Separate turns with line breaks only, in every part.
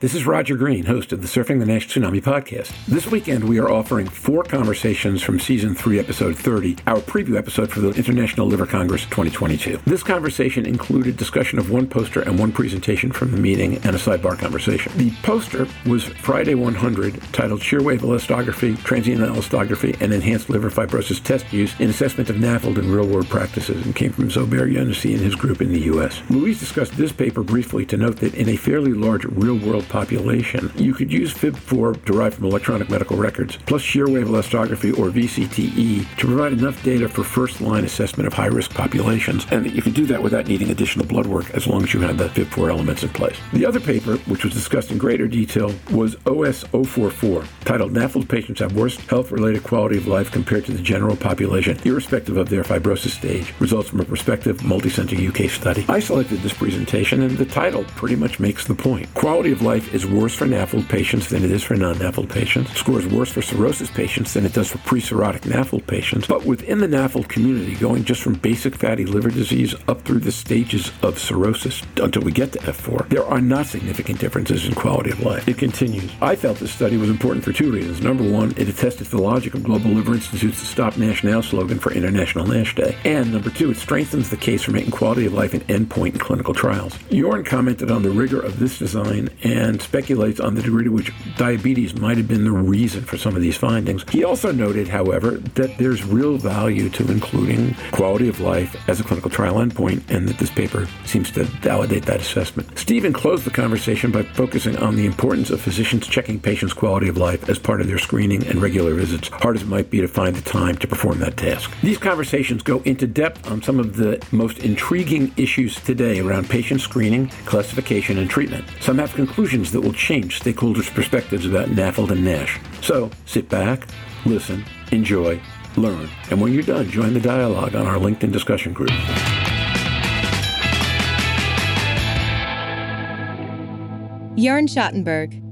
this is Roger Green, host of the Surfing the Nash Tsunami podcast. This weekend, we are offering four conversations from season three, episode 30, our preview episode for the International Liver Congress 2022. This conversation included discussion of one poster and one presentation from the meeting and a sidebar conversation. The poster was Friday 100, titled Shear Wave Elastography, Transient Elastography, and Enhanced Liver Fibrosis Test Use in Assessment of NAFLD in Real World Practices, and came from Zobair Younossi and his group in the U.S. Louise discussed this paper briefly to note that in a fairly large real world population, you could use FIB4 derived from electronic medical records, plus shear wave elastography or VCTE to provide enough data for first line assessment of high risk populations, and you can do that without needing additional blood work as long as you have the FIB4 elements in place. The other paper, which was discussed in greater detail, was OS044, titled NAFLD patients have worse health related quality of life compared to the general population, irrespective of their fibrosis stage. Results from a prospective multi-center UK study. I selected this presentation, and the title pretty much makes the point. Quality of life is worse for NAFLD patients than it is for non-NAFLD patients. Scores worse for cirrhosis patients than it does for pre-cirrhotic NAFLD patients. But within the NAFLD community, going just from basic fatty liver disease up through the stages of cirrhosis until we get to F4, there are not significant differences in quality of life. It continues. I felt this study was important for two reasons. Number one, it attested to the logic of Global Liver Institute's Stop NASH Now slogan for International NASH Day. And number two, it strengthens the case for making quality of life an endpoint in clinical trials. Jorn commented on the rigor of this design and speculates on the degree to which diabetes might have been the reason for some of these findings. He also noted, however, that there's real value to including quality of life as a clinical trial endpoint and that this paper seems to validate that assessment. Stephen closed the conversation by focusing on the importance of physicians checking patients' quality of life as part of their screening and regular visits, hard as it might be to find the time to perform that task. These conversations go into depth on some of the most intriguing issues today around patient screening, classification, and treatment. Some have conclusions that will change stakeholders' perspectives about NAFLD and NASH. So sit back, listen, enjoy, learn, and when you're done, join the dialogue on our LinkedIn discussion group.
Jorn Schattenberg.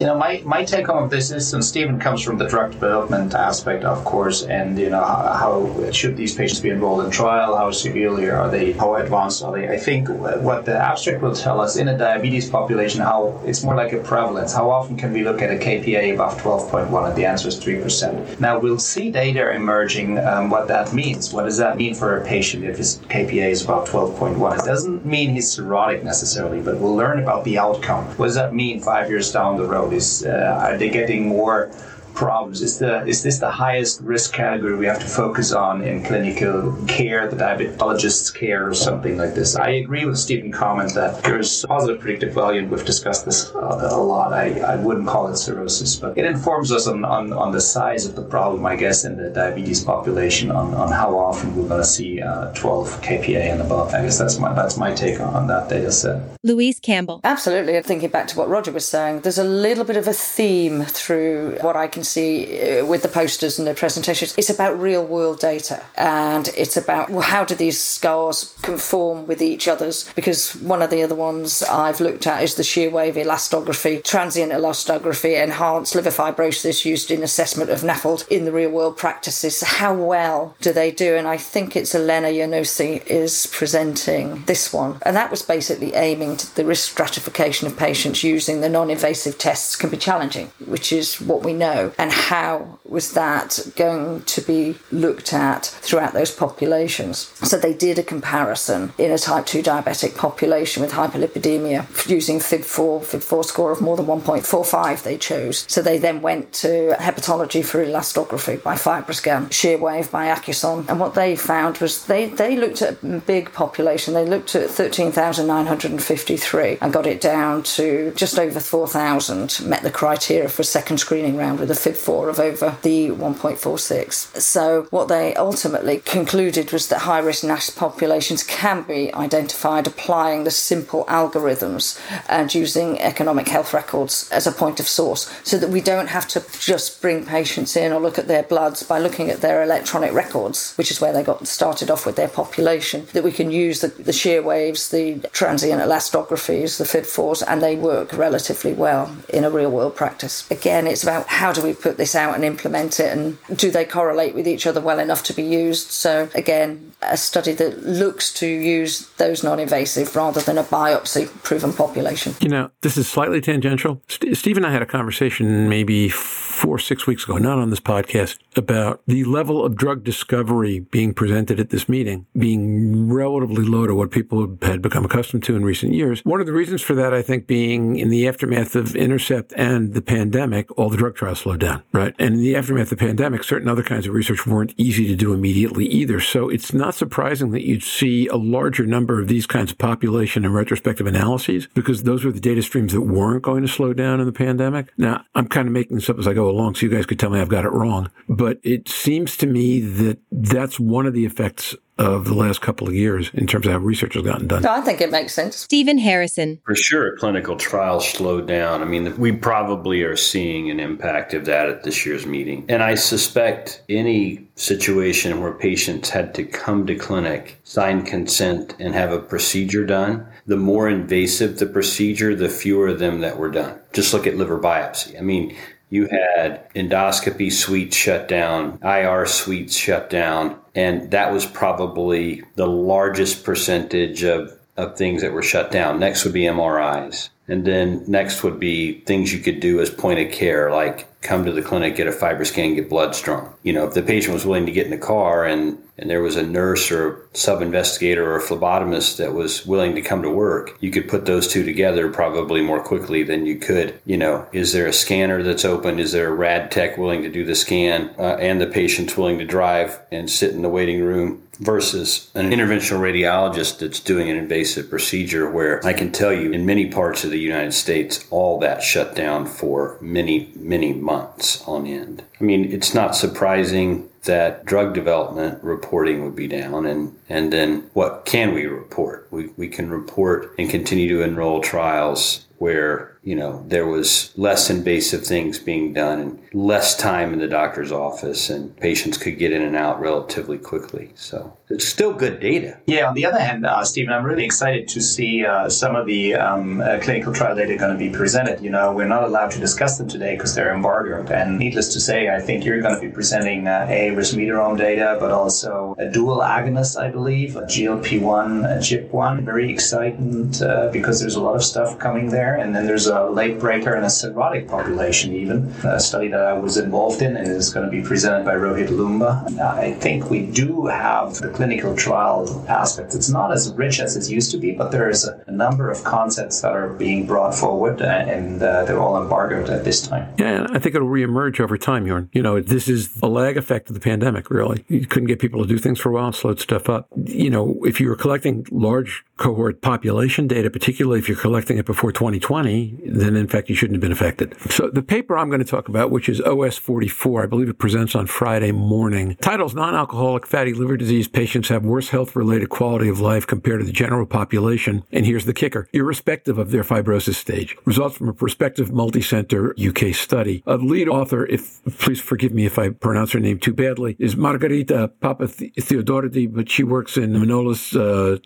You know, my, my take home of this is, and Stephen comes from the drug development aspect, of course, and, you know, how, how should these patients be enrolled in trial? How severely are they? How advanced are they? I think what the abstract will tell us in a diabetes population, how it's more like a prevalence. How often can we look at a KPA above 12.1? And the answer is 3%. Now, we'll see data emerging um, what that means. What does that mean for a patient if his KPA is above 12.1? It doesn't mean he's cirrhotic necessarily, but we'll learn about the outcome. What does that mean five years down the road? Is uh, are they getting more problems? Is the is this the highest risk category we have to focus on in clinical care, the diabetologist's care, or something like this? I agree with Stephen's comment that there's positive predictive value, and we've discussed this uh, a lot. I, I wouldn't call it cirrhosis, but it informs us on, on, on the size of the problem, I guess, in the diabetes population, on, on how often we're going to see uh, 12 kPa and above. I guess that's my that's my take on that data set.
Louise Campbell.
Absolutely. And thinking back to what Roger was saying, there's a little bit of a theme through what I can see uh, with the posters and the presentations. It's about real world data and it's about well, how do these scars conform with each other's? Because one of the other ones I've looked at is the shear wave elastography, transient elastography, enhanced liver fibrosis used in assessment of NAFLD in the real world practices. How well do they do? And I think it's Elena Younossi is presenting this one. And that was basically aiming to the risk stratification of patients using the non invasive tests can be challenging, which is what we know. And how was that going to be looked at throughout those populations? So they did a comparison in a type 2 diabetic population with hyperlipidemia using FIB4, FIB4 score of more than 1.45 they chose. So they then went to hepatology for elastography by FibroScan, shear wave by Acuson. And what they found was they, they looked at a big population. They looked at 13,953 and got it down to just over 4,000, met the criteria for a second screening round with a FIB4 of over the 1.46. So what they ultimately concluded was that high risk NASH populations can be identified applying the simple algorithms and using economic health records as a point of source so that we don't have to just bring patients in or look at their bloods by looking at their electronic records, which is where they got started off with their population, that we can use the, the shear waves, the transient elastographies, the FIB4s, and they work relatively well in a real world practice. Again, it's about how do we we put this out and implement it, and do they correlate with each other well enough to be used? So, again, a study that looks to use those non invasive rather than a biopsy proven population.
You know, this is slightly tangential. St- Steve and I had a conversation maybe four, six weeks ago, not on this podcast, about the level of drug discovery being presented at this meeting being relatively low to what people had become accustomed to in recent years. One of the reasons for that, I think, being in the aftermath of Intercept and the pandemic, all the drug trials slowed down, right? And in the aftermath of the pandemic, certain other kinds of research weren't easy to do immediately either. So it's not surprising that you'd see a larger number of these kinds of population and retrospective analyses because those were the data streams that weren't going to slow down in the pandemic. Now, I'm kind of making this up as I go along, so you guys could tell me I've got it wrong. But it seems to me that that's one of the effects of the last couple of years in terms of how research has gotten done.
No, I think it makes sense.
Stephen Harrison.
For sure, clinical trials slowed down. I mean, we probably are seeing an impact of that at this year's meeting. And I suspect any situation where patients had to come to clinic, sign consent, and have a procedure done, the more invasive the procedure, the fewer of them that were done. Just look at liver biopsy. I mean, you had endoscopy suites shut down, IR suites shut down, and that was probably the largest percentage of, of things that were shut down. Next would be MRIs. And then next would be things you could do as point of care, like come to the clinic, get a fiber FibroScan, get blood drawn. You know, if the patient was willing to get in the car and, and there was a nurse or sub investigator or a phlebotomist that was willing to come to work, you could put those two together probably more quickly than you could. You know, is there a scanner that's open? Is there a rad tech willing to do the scan uh, and the patient's willing to drive and sit in the waiting room? versus an interventional radiologist that's doing an invasive procedure where I can tell you in many parts of the United States, all that shut down for many, many months on end. I mean, it's not surprising that drug development reporting would be down and, and then what can we report? We, we can report and continue to enroll trials where you know there was less invasive things being done and less time in the doctor's office and patients could get in and out relatively quickly. So it's still good data.
Yeah on the other hand uh, stephen i'm really excited to see uh, some of the um, uh, clinical trial data going to be presented. You know we're not allowed to discuss them today because they're embargoed. And needless to say i think you're going to be presenting uh, a resmetirom data but also a dual agonist i believe a glp-1 a chip-1 very exciting uh, because there's a lot of stuff coming there and then there's a late breaker in a cirrhotic population, even a study that I was involved in, and is going to be presented by Rohit Loomba. I think we do have the clinical trial aspect. It's not as rich as it used to be, but there is a, a number of concepts that are being brought forward, and uh, they're all embargoed at this time.
Yeah, I think it'll reemerge over time, Jorn. You know, this is a lag effect of the pandemic, really. You couldn't get people to do things for a while, slowed stuff up. You know, if you were collecting large large cohort population data, particularly if you're collecting it before 2020, then in fact you shouldn't have been affected. So the paper I'm going to talk about, which is OS 44, I believe it presents on Friday morning, titles non-alcoholic fatty liver disease patients have worse health related quality of life compared to the general population. And here's the kicker, irrespective of their fibrosis stage. Results from a prospective multi-center UK study. A lead author, if please forgive me if I pronounce her name too badly, is Margarita Papatheodoridi, but she works in Manolis uh,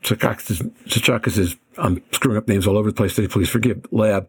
Tsakakis' I'm um, screwing up names all over the place. Please forgive. Lab.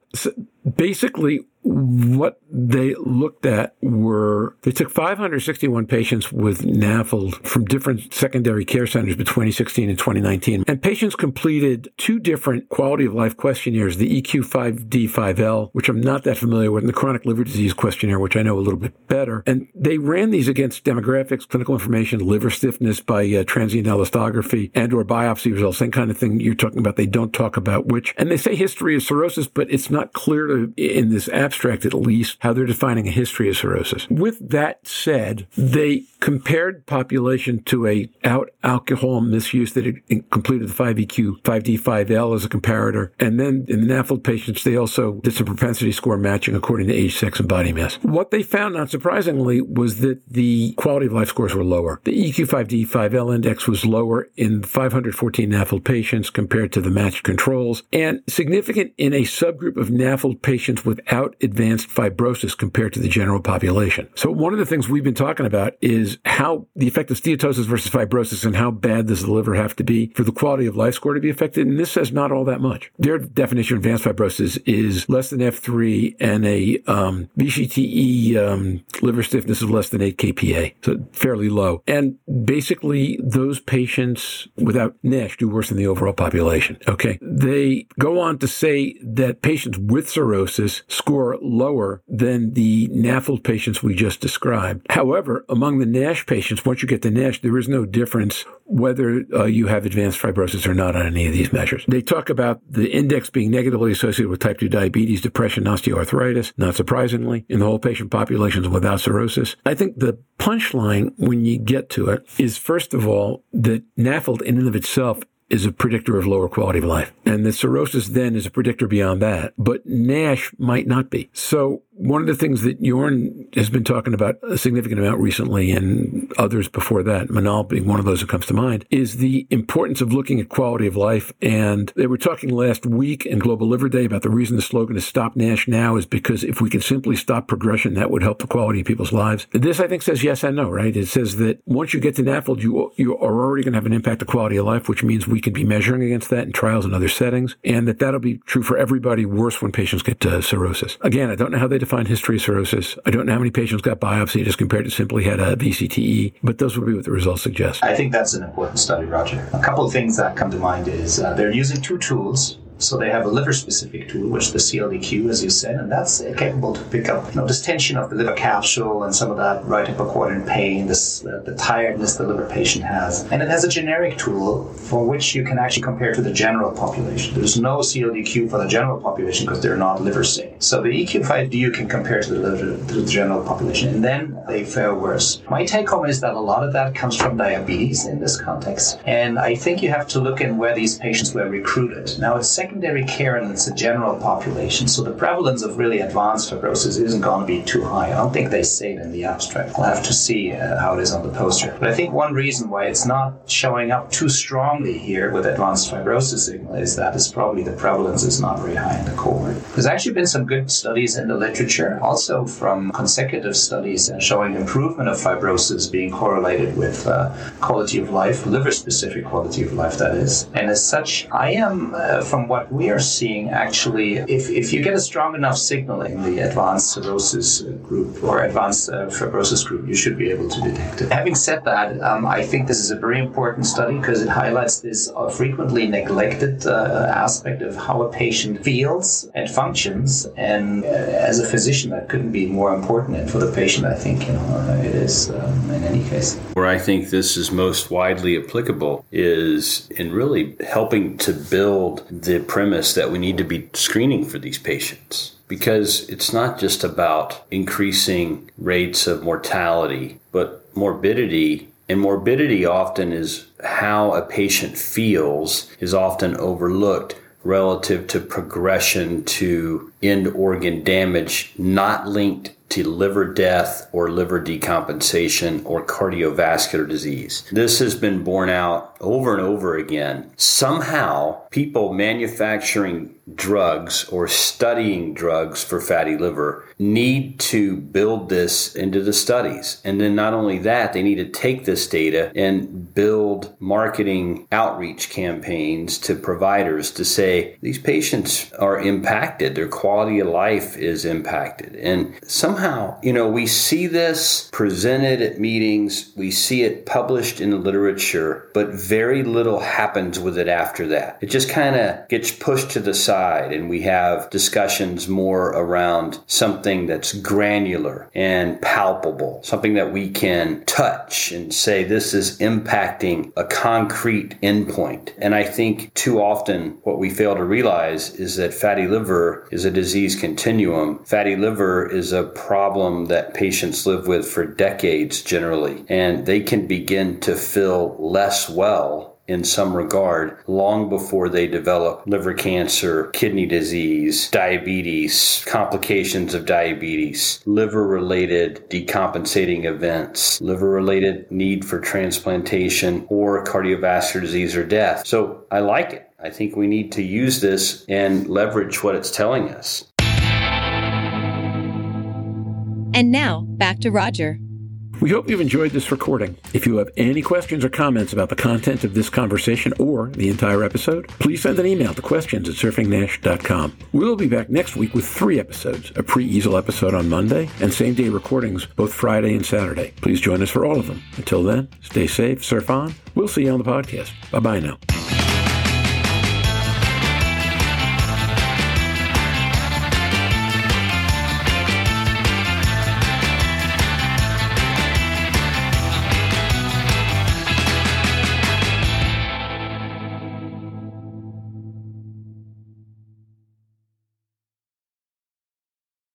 Basically, what they looked at were they took 561 patients with NAFLD from different secondary care centers between 2016 and 2019. And patients completed two different quality of life questionnaires, the EQ5D5L, which I'm not that familiar with, and the chronic liver disease questionnaire, which I know a little bit better. And they ran these against demographics, clinical information, liver stiffness by uh, transient elastography and or biopsy results, same kind of thing you're talking about. They don't talk about which, and they say history of cirrhosis, but it's not clear to, in this abstract at least how they're defining a history of cirrhosis. With that said, they compared population to a out alcohol misuse that completed the 5EQ, 5D, 5L as a comparator. And then in the NAFLD patients, they also did some propensity score matching according to age, sex, and body mass. What they found, not surprisingly, was that the quality of life scores were lower. The EQ5D, 5L index was lower in 514 NAFLD patients compared to the matched controls and significant in a subgroup of NAFLD patients without advanced fibrosis compared to the general population. So one of the things we've been talking about is how the effect of steatosis versus fibrosis and how bad does the liver have to be for the quality of life score to be affected. And this says not all that much. Their definition of advanced fibrosis is less than F3 and a um, VCTE um, liver stiffness of less than 8 kPa. So fairly low. And basically those patients without NASH do worse than the overall population. Okay. They go on to say that patients with cirrhosis score lower than the NAFLD patients we just described. However, among the NASH patients, once you get to NASH, there is no difference whether uh, you have advanced fibrosis or not on any of these measures. They talk about the index being negatively associated with type 2 diabetes, depression, osteoarthritis, not surprisingly, in the whole patient populations without cirrhosis. I think the punchline when you get to it is first of all that NAFLD in and of itself is a predictor of lower quality of life. And the cirrhosis then is a predictor beyond that. But NASH might not be. So one of the things that Jorn has been talking about a significant amount recently and others before that, Manal being one of those who comes to mind, is the importance of looking at quality of life. And they were talking last week in Global Liver Day about the reason the slogan is Stop NASH Now is because if we can simply stop progression, that would help the quality of people's lives. This, I think, says yes and no, right? It says that once you get to NAFLD, you, you are already going to have an impact on quality of life, which means we can be measuring against that in trials and other settings, and that that'll be true for everybody, worse when patients get to cirrhosis. Again, I don't know how they define history of cirrhosis. I don't know how many patients got biopsy as compared to simply had a VCTE, but those would be what the results suggest.
I think that's an important study, Roger. A couple of things that come to mind is uh, they're using two tools so they have a liver-specific tool, which the CLDQ, as you said, and that's capable to pick up you know, distension of the liver capsule and some of that right upper quadrant pain, this, uh, the tiredness the liver patient has. And it has a generic tool for which you can actually compare to the general population. There's no CLDQ for the general population because they're not liver sick. So the EQ5D you can compare to the, liver, to the general population, and then they fare worse. My take home is that a lot of that comes from diabetes in this context, and I think you have to look in where these patients were recruited. Now it's secondary care and it's a general population, so the prevalence of really advanced fibrosis isn't going to be too high. I don't think they say it in the abstract. We'll have to see uh, how it is on the poster. But I think one reason why it's not showing up too strongly here with advanced fibrosis signal is that it's probably the prevalence is not very high in the cohort. There's actually been some good studies in the literature, also from consecutive studies showing improvement of fibrosis being correlated with uh, quality of life, liver specific quality of life, that is. And as such, I am, uh, from what what we are seeing actually, if, if you get a strong enough signal in the advanced cirrhosis group or advanced uh, fibrosis group, you should be able to detect it. Having said that, um, I think this is a very important study because it highlights this uh, frequently neglected uh, aspect of how a patient feels and functions. And uh, as a physician, that couldn't be more important. And for the patient, I think you know it is um, in any case.
Where I think this is most widely applicable is in really helping to build the premise that we need to be screening for these patients because it's not just about increasing rates of mortality, but morbidity. And morbidity often is how a patient feels is often overlooked relative to progression to end organ damage, not linked to liver death or liver decompensation or cardiovascular disease. This has been borne out over and over again. Somehow, people manufacturing drugs or studying drugs for fatty liver need to build this into the studies. And then not only that, they need to take this data and build marketing outreach campaigns to providers to say these patients are impacted, their quality of life is impacted. And somehow, you know, we see this presented at meetings, we see it published in the literature, but very little happens with it after that. It just kind of gets pushed to the side side and we have discussions more around something that's granular and palpable, something that we can touch and say this is impacting a concrete endpoint. And I think too often what we fail to realize is that fatty liver is a disease continuum. Fatty liver is a problem that patients live with for decades generally, and they can begin to feel less well in some regard long before they develop liver cancer, kidney disease, diabetes, complications of diabetes, liver related decompensating events, liver related need for transplantation, or cardiovascular disease or death. So I like it. I think we need to use this and leverage what it's telling us.
And now, back to Roger.
We hope you've enjoyed this recording. If you have any questions or comments about the content of this conversation or the entire episode, please send an email to questions at surfingnash.com. We'll be back next week with three episodes a pre EASL episode on Monday and same day recordings both Friday and Saturday. Please join us for all of them. Until then, stay safe, surf on. We'll see you on the podcast. Bye bye now.